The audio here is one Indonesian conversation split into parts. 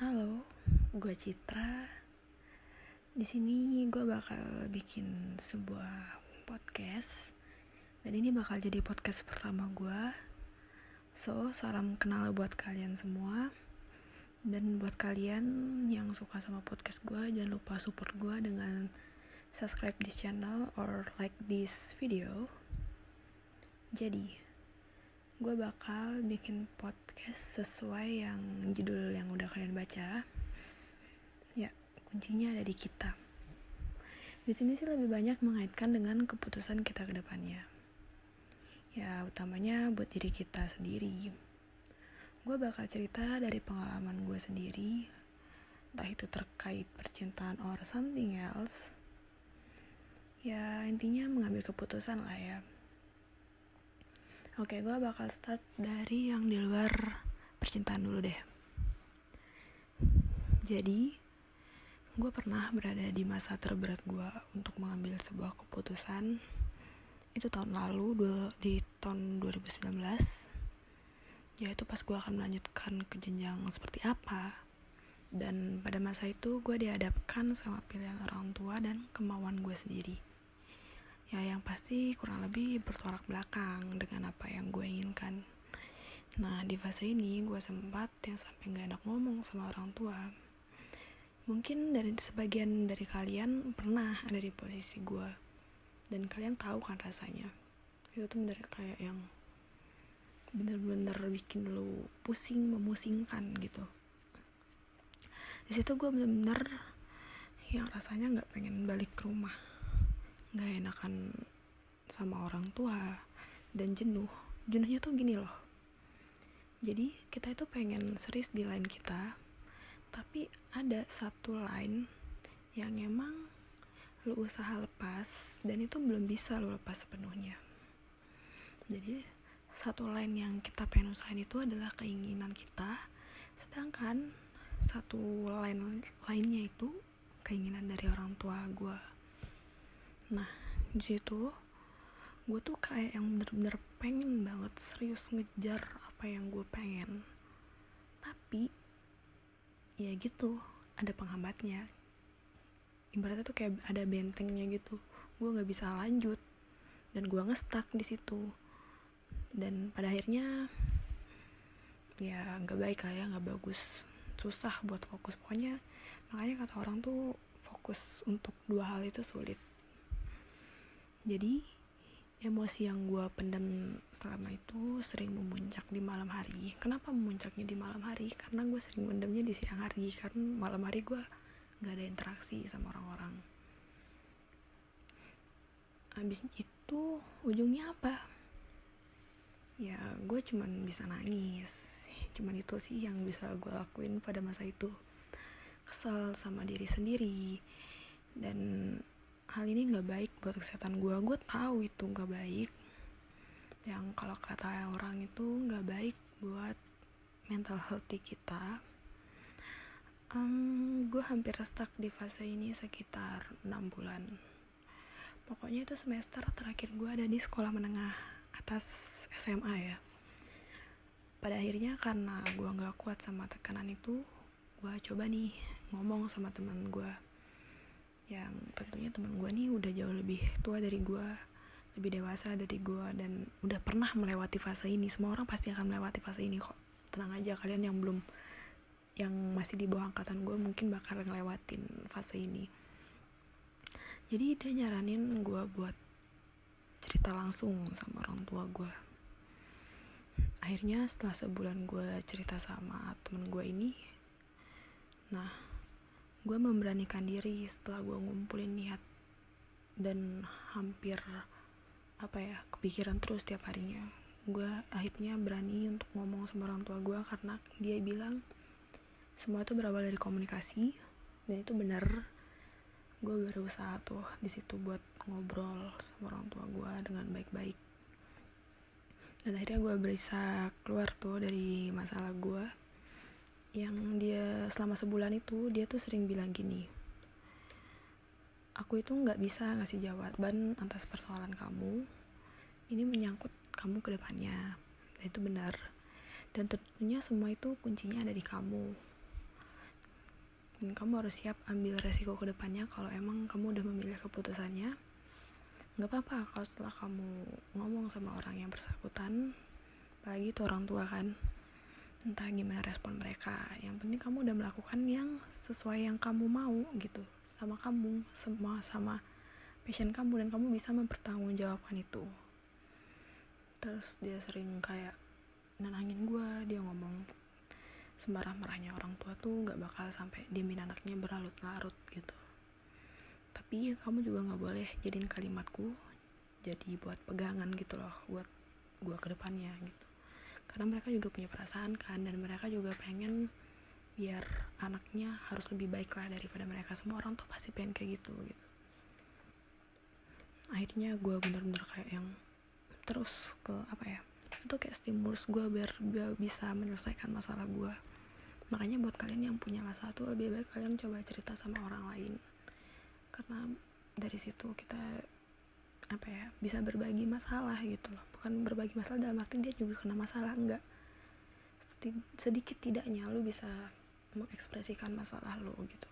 Halo, gue Citra. Di sini gue bakal bikin sebuah podcast. Dan ini bakal jadi podcast pertama gue. So, salam kenal buat kalian semua. Dan buat kalian yang suka sama podcast gue, jangan lupa support gue dengan subscribe this channel or like this video. Jadi, gue bakal bikin podcast sesuai yang judul yang udah kalian baca. Ya, kuncinya ada di kita. Di sini sih lebih banyak mengaitkan dengan keputusan kita ke depannya. Ya, utamanya buat diri kita sendiri. Gue bakal cerita dari pengalaman gue sendiri, entah itu terkait percintaan or something else. Ya, intinya mengambil keputusan lah ya. Oke, gue bakal start dari yang di luar percintaan dulu deh. Jadi, gue pernah berada di masa terberat gue untuk mengambil sebuah keputusan. Itu tahun lalu, di tahun 2019. Yaitu pas gue akan melanjutkan ke jenjang seperti apa. Dan pada masa itu gue dihadapkan sama pilihan orang tua dan kemauan gue sendiri ya yang pasti kurang lebih bertolak belakang dengan apa yang gue inginkan. Nah di fase ini gue sempat yang sampai gak enak ngomong sama orang tua. Mungkin dari sebagian dari kalian pernah ada di posisi gue. Dan kalian tahu kan rasanya. Itu tuh bener kayak yang bener-bener bikin lo pusing memusingkan gitu. Di situ gue bener-bener yang rasanya nggak pengen balik ke rumah nggak enakan sama orang tua dan jenuh. Jenuhnya tuh gini loh. Jadi kita itu pengen serius di line kita tapi ada satu line yang emang lu usaha lepas dan itu belum bisa lu lepas sepenuhnya. Jadi satu line yang kita pengen usahain itu adalah keinginan kita sedangkan satu line lainnya itu keinginan dari orang tua gue nah di gue tuh kayak yang bener-bener pengen banget serius ngejar apa yang gue pengen. Tapi ya gitu ada penghambatnya. Ibaratnya tuh kayak ada bentengnya gitu. Gue nggak bisa lanjut dan gue ngestak di situ. Dan pada akhirnya ya nggak baik lah ya nggak bagus. Susah buat fokus. Pokoknya makanya kata orang tuh fokus untuk dua hal itu sulit jadi emosi yang gue pendam selama itu sering memuncak di malam hari. Kenapa memuncaknya di malam hari? Karena gue sering mendamnya di siang hari. Karena malam hari gue gak ada interaksi sama orang-orang. Habis itu ujungnya apa? Ya gue cuman bisa nangis. Cuman itu sih yang bisa gue lakuin pada masa itu. Kesel sama diri sendiri. Dan hal ini nggak baik buat kesehatan gue gue tahu itu nggak baik. Yang kalau kata orang itu nggak baik buat mental healthy kita. Um, gue hampir stuck di fase ini sekitar enam bulan. Pokoknya itu semester terakhir gue ada di sekolah menengah atas SMA ya. Pada akhirnya karena gue nggak kuat sama tekanan itu gue coba nih ngomong sama teman gue yang tentunya teman gue nih udah jauh lebih tua dari gue lebih dewasa dari gue dan udah pernah melewati fase ini. Semua orang pasti akan melewati fase ini kok. Tenang aja kalian yang belum yang masih di bawah angkatan gue mungkin bakal ngelewatin fase ini. Jadi dia nyaranin gue buat cerita langsung sama orang tua gue akhirnya setelah sebulan gue cerita sama temen gue ini nah gue memberanikan diri setelah gue ngumpulin niat dan hampir apa ya kepikiran terus tiap harinya. Gue akhirnya berani untuk ngomong sama orang tua gue karena dia bilang semua itu berawal dari komunikasi dan itu benar. Gue berusaha tuh di situ buat ngobrol sama orang tua gue dengan baik-baik. Dan akhirnya gue bisa keluar tuh dari masalah gue yang dia selama sebulan itu dia tuh sering bilang gini aku itu nggak bisa ngasih jawaban atas persoalan kamu. Ini menyangkut kamu ke depannya. Dan itu benar. Dan tentunya semua itu kuncinya ada di kamu. Dan kamu harus siap ambil resiko ke depannya kalau emang kamu udah memilih keputusannya. Nggak apa-apa kalau setelah kamu ngomong sama orang yang bersangkutan apalagi itu orang tua kan entah gimana respon mereka. Yang penting kamu udah melakukan yang sesuai yang kamu mau gitu. Sama kamu semua sama passion kamu dan kamu bisa mempertanggungjawabkan itu. Terus dia sering kayak nenangin gue dia ngomong semarah-marahnya orang tua tuh nggak bakal sampai diemin anaknya berlarut-larut gitu. Tapi kamu juga nggak boleh jadiin kalimatku jadi buat pegangan gitu loh buat gue ke depannya gitu karena mereka juga punya perasaan kan dan mereka juga pengen biar anaknya harus lebih baik lah daripada mereka. Semua orang tuh pasti pengen kayak gitu gitu. Akhirnya gue bener-bener kayak yang terus ke apa ya itu kayak stimulus gue biar, biar bisa menyelesaikan masalah gue makanya buat kalian yang punya masalah tuh lebih baik kalian coba cerita sama orang lain. Karena dari situ kita apa ya bisa berbagi masalah gitu loh. Bukan berbagi masalah dalam arti dia juga kena masalah enggak. Sedikit tidaknya lu bisa mengekspresikan masalah lo gitu.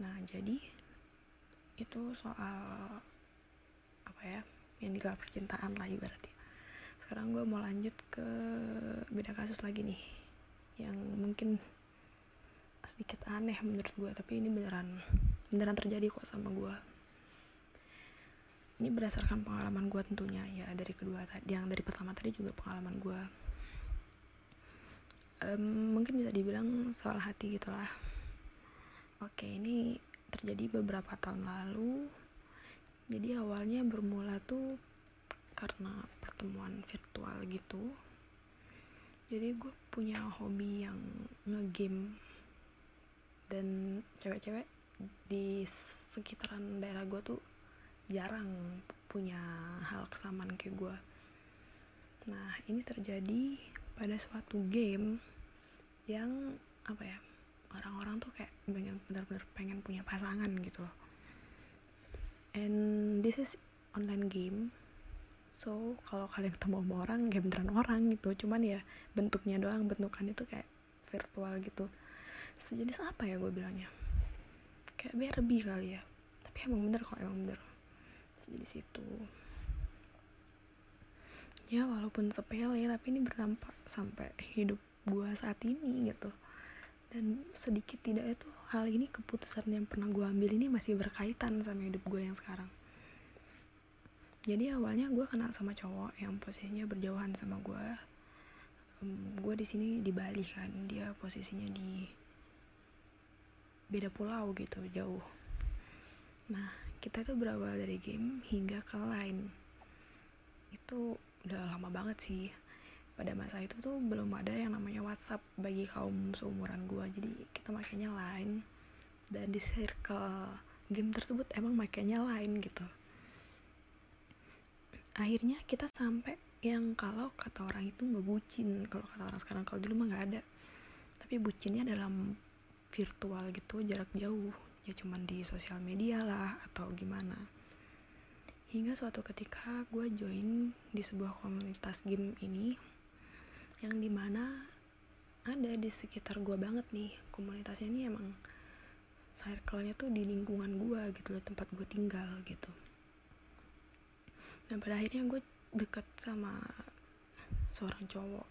Nah jadi itu soal apa ya yang di percintaan lah ibaratnya. Sekarang gue mau lanjut ke beda kasus lagi nih yang mungkin sedikit aneh menurut gue tapi ini beneran beneran terjadi kok sama gue ini berdasarkan pengalaman gue tentunya ya dari kedua tadi yang dari pertama tadi juga pengalaman gue um, mungkin bisa dibilang soal hati gitulah. Oke ini terjadi beberapa tahun lalu. Jadi awalnya bermula tuh karena pertemuan virtual gitu. Jadi gue punya hobi yang ngegame. Dan cewek-cewek di sekitaran daerah gue tuh jarang punya hal kesamaan kayak gue nah ini terjadi pada suatu game yang apa ya orang-orang tuh kayak pengen benar-benar pengen punya pasangan gitu loh. And this is online game so kalau kalian ketemu sama orang ya beneran orang gitu cuman ya bentuknya doang bentukan itu kayak virtual gitu. Sejenis apa ya gue bilangnya? Kayak Barbie kali ya. Tapi emang bener kok emang bener sejenis itu ya walaupun sepele tapi ini berdampak sampai hidup gue saat ini gitu. Dan sedikit tidak itu hal ini keputusan yang pernah gue ambil ini masih berkaitan sama hidup gue yang sekarang. Jadi awalnya gue kenal sama cowok yang posisinya berjauhan sama gue um, gue di sini di Bali kan dia posisinya di beda pulau gitu jauh. Nah kita tuh berawal dari game hingga ke line. Itu udah lama banget sih. Pada masa itu tuh belum ada yang namanya WhatsApp bagi kaum seumuran gue jadi kita makanya line. Dan di circle game tersebut emang makanya line gitu. Akhirnya kita sampai yang kalau kata orang itu nggak bucin kalau kata orang sekarang kalau dulu mah nggak ada. Tapi bucinnya dalam virtual gitu jarak jauh ya cuman di sosial media lah atau gimana. Hingga suatu ketika gue join di sebuah komunitas game ini yang di mana ada di sekitar gue banget nih. Komunitasnya ini emang circle-nya tuh di lingkungan gue gitu loh tempat gue tinggal gitu. Dan pada akhirnya gue deket sama seorang cowok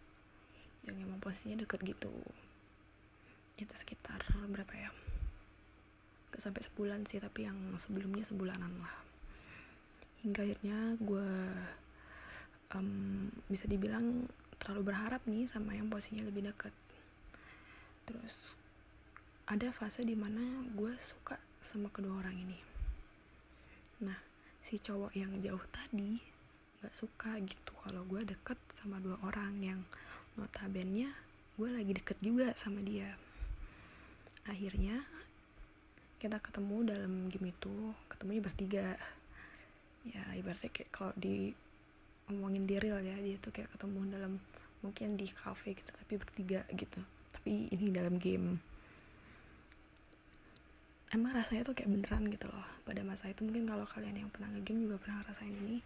yang emang posisinya deket gitu. Itu sekitar berapa ya gak sampai sebulan sih tapi yang sebelumnya sebulanan lah. Hingga akhirnya gue um, bisa dibilang terlalu berharap nih sama yang posisinya lebih dekat. Terus ada fase di mana gue suka sama kedua orang ini. Nah si cowok yang jauh tadi nggak suka gitu kalau gue deket sama dua orang yang notabennya gue lagi deket juga sama dia. Akhirnya kita ketemu dalam game itu ketemunya bertiga. Ya ibaratnya kayak kalau di ngomongin di real ya dia tuh kayak ketemu dalam mungkin di cafe gitu tapi bertiga gitu. Tapi ini dalam game. Emang rasanya tuh kayak beneran gitu loh pada masa itu. Mungkin kalau kalian yang pernah ngegame juga pernah ngerasain ini.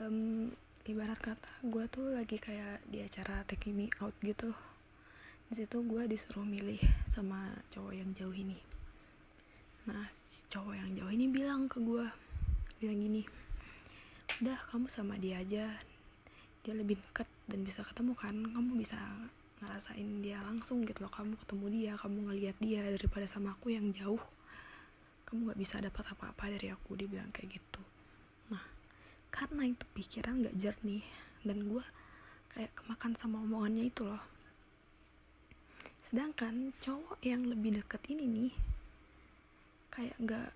Um, ibarat kata gue tuh lagi kayak di acara Take Me Out gitu. Di situ gue disuruh milih sama cowok yang jauh ini nah cowok yang jauh ini bilang ke gue bilang gini udah kamu sama dia aja. Dia lebih dekat dan bisa ketemu kan. Kamu bisa ngerasain dia langsung gitu loh. Kamu ketemu dia kamu ngelihat dia daripada sama aku yang jauh. Kamu gak bisa dapat apa-apa dari aku dia bilang kayak gitu. Nah karena itu pikiran gak jernih dan gue kayak kemakan sama omongannya itu loh. Sedangkan cowok yang lebih deket ini nih kayak nggak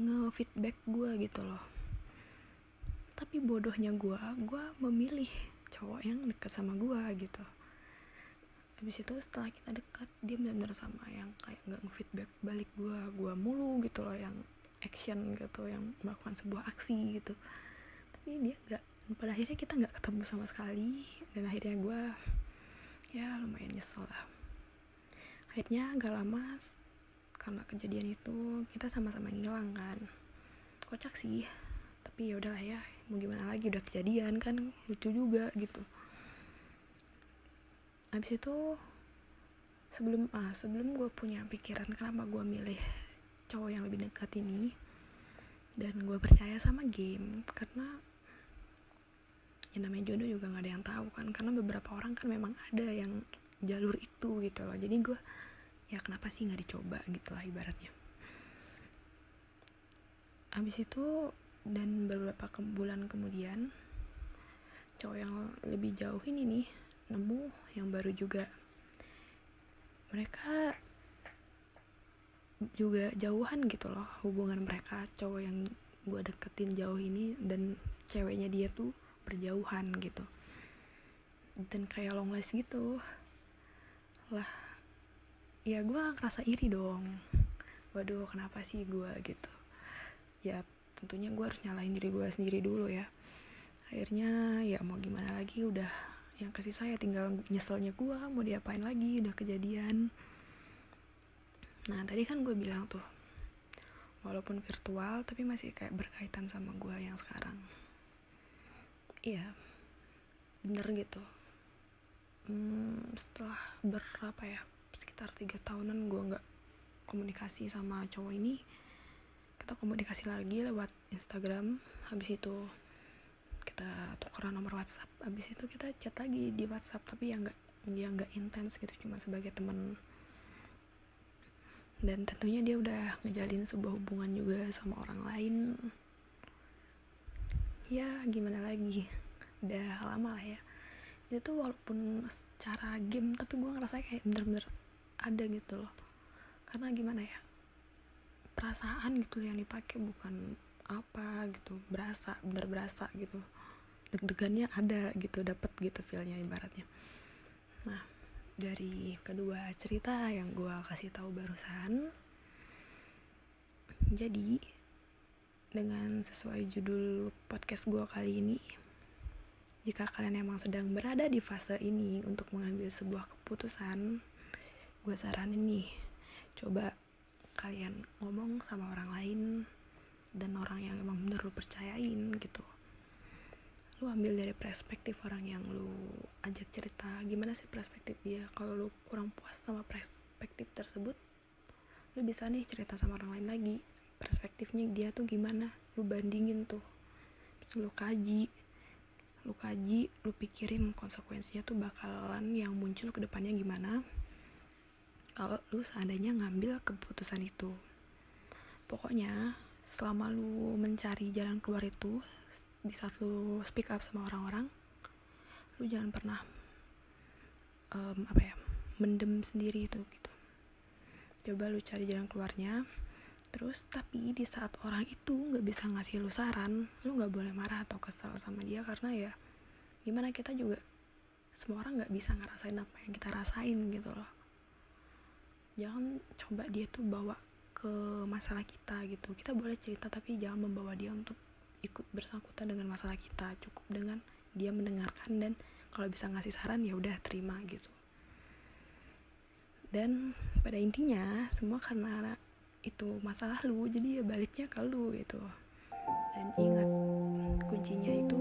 nge-feedback gue gitu loh. Tapi bodohnya gue gue memilih cowok yang deket sama gue gitu. Habis itu setelah kita dekat dia benar-benar sama yang kayak nggak nge-feedback balik gue gue mulu gitu loh yang action gitu yang melakukan sebuah aksi gitu. Tapi dia nggak pada akhirnya kita nggak ketemu sama sekali dan akhirnya gue ya lumayan nyesel lah. Akhirnya gak lama karena kejadian itu kita sama-sama ngilang kan. Kocak sih tapi ya udahlah ya mau gimana lagi udah kejadian kan lucu juga gitu. Habis itu sebelum ah sebelum gue punya pikiran kenapa gue milih cowok yang lebih dekat ini dan gue percaya sama game karena ya namanya jodoh juga nggak ada yang tahu kan karena beberapa orang kan memang ada yang jalur itu gitu loh. Jadi gue ya kenapa sih nggak dicoba gitu lah ibaratnya. Habis itu dan beberapa ke bulan kemudian cowok yang lebih jauh ini nih nemu yang baru juga. Mereka juga jauhan gitu loh hubungan mereka cowok yang gue deketin jauh ini dan ceweknya dia tuh berjauhan gitu. Dan kayak long last gitu lah ya gue ngerasa iri dong. Waduh kenapa sih gue gitu? Ya tentunya gue harus nyalain diri gue sendiri dulu ya. Akhirnya ya mau gimana lagi udah yang kasih saya tinggal nyeselnya gue mau diapain lagi udah kejadian. Nah tadi kan gue bilang tuh walaupun virtual tapi masih kayak berkaitan sama gue yang sekarang. Iya bener gitu. Hmm, setelah berapa ya sekitar tiga tahunan gue nggak komunikasi sama cowok ini. Kita komunikasi lagi lewat Instagram habis itu kita tukeran nomor WhatsApp habis itu kita chat lagi di WhatsApp tapi yang nggak yang nggak intens gitu cuma sebagai temen dan tentunya dia udah ngejalin sebuah hubungan juga sama orang lain. Ya gimana lagi? Udah lama lah ya. Itu walaupun secara game tapi gue ngerasa kayak bener-bener ada gitu loh. Karena gimana ya? Perasaan gitu yang dipakai bukan apa gitu berasa bener berasa gitu. Deg-degannya ada gitu dapet gitu feelnya ibaratnya. Nah dari kedua cerita yang gue kasih tahu barusan jadi dengan sesuai judul podcast gue kali ini jika kalian emang sedang berada di fase ini untuk mengambil sebuah keputusan gue saranin nih coba kalian ngomong sama orang lain dan orang yang emang bener lu percayain gitu. Lu ambil dari perspektif orang yang lu ajak cerita gimana sih perspektif dia? Kalau lu kurang puas sama perspektif tersebut lu bisa nih cerita sama orang lain lagi. Perspektifnya dia tuh gimana? Lu bandingin tuh. Terus lu kaji lu kaji lu pikirin konsekuensinya tuh bakalan yang muncul ke depannya gimana kalau lu seandainya ngambil keputusan itu. Pokoknya selama lu mencari jalan keluar itu di saat lu speak up sama orang-orang lu jangan pernah um, apa ya mendem sendiri itu gitu. Coba lu cari jalan keluarnya terus tapi di saat orang itu nggak bisa ngasih lu saran lu nggak boleh marah atau kesal sama dia karena ya gimana kita juga semua orang nggak bisa ngerasain apa yang kita rasain gitu loh jangan coba dia tuh bawa ke masalah kita gitu. Kita boleh cerita tapi jangan membawa dia untuk ikut bersangkutan dengan masalah kita. Cukup dengan dia mendengarkan dan kalau bisa ngasih saran ya udah terima gitu. Dan pada intinya semua karena itu masalah lu jadi ya baliknya ke lu gitu. Dan ingat kuncinya itu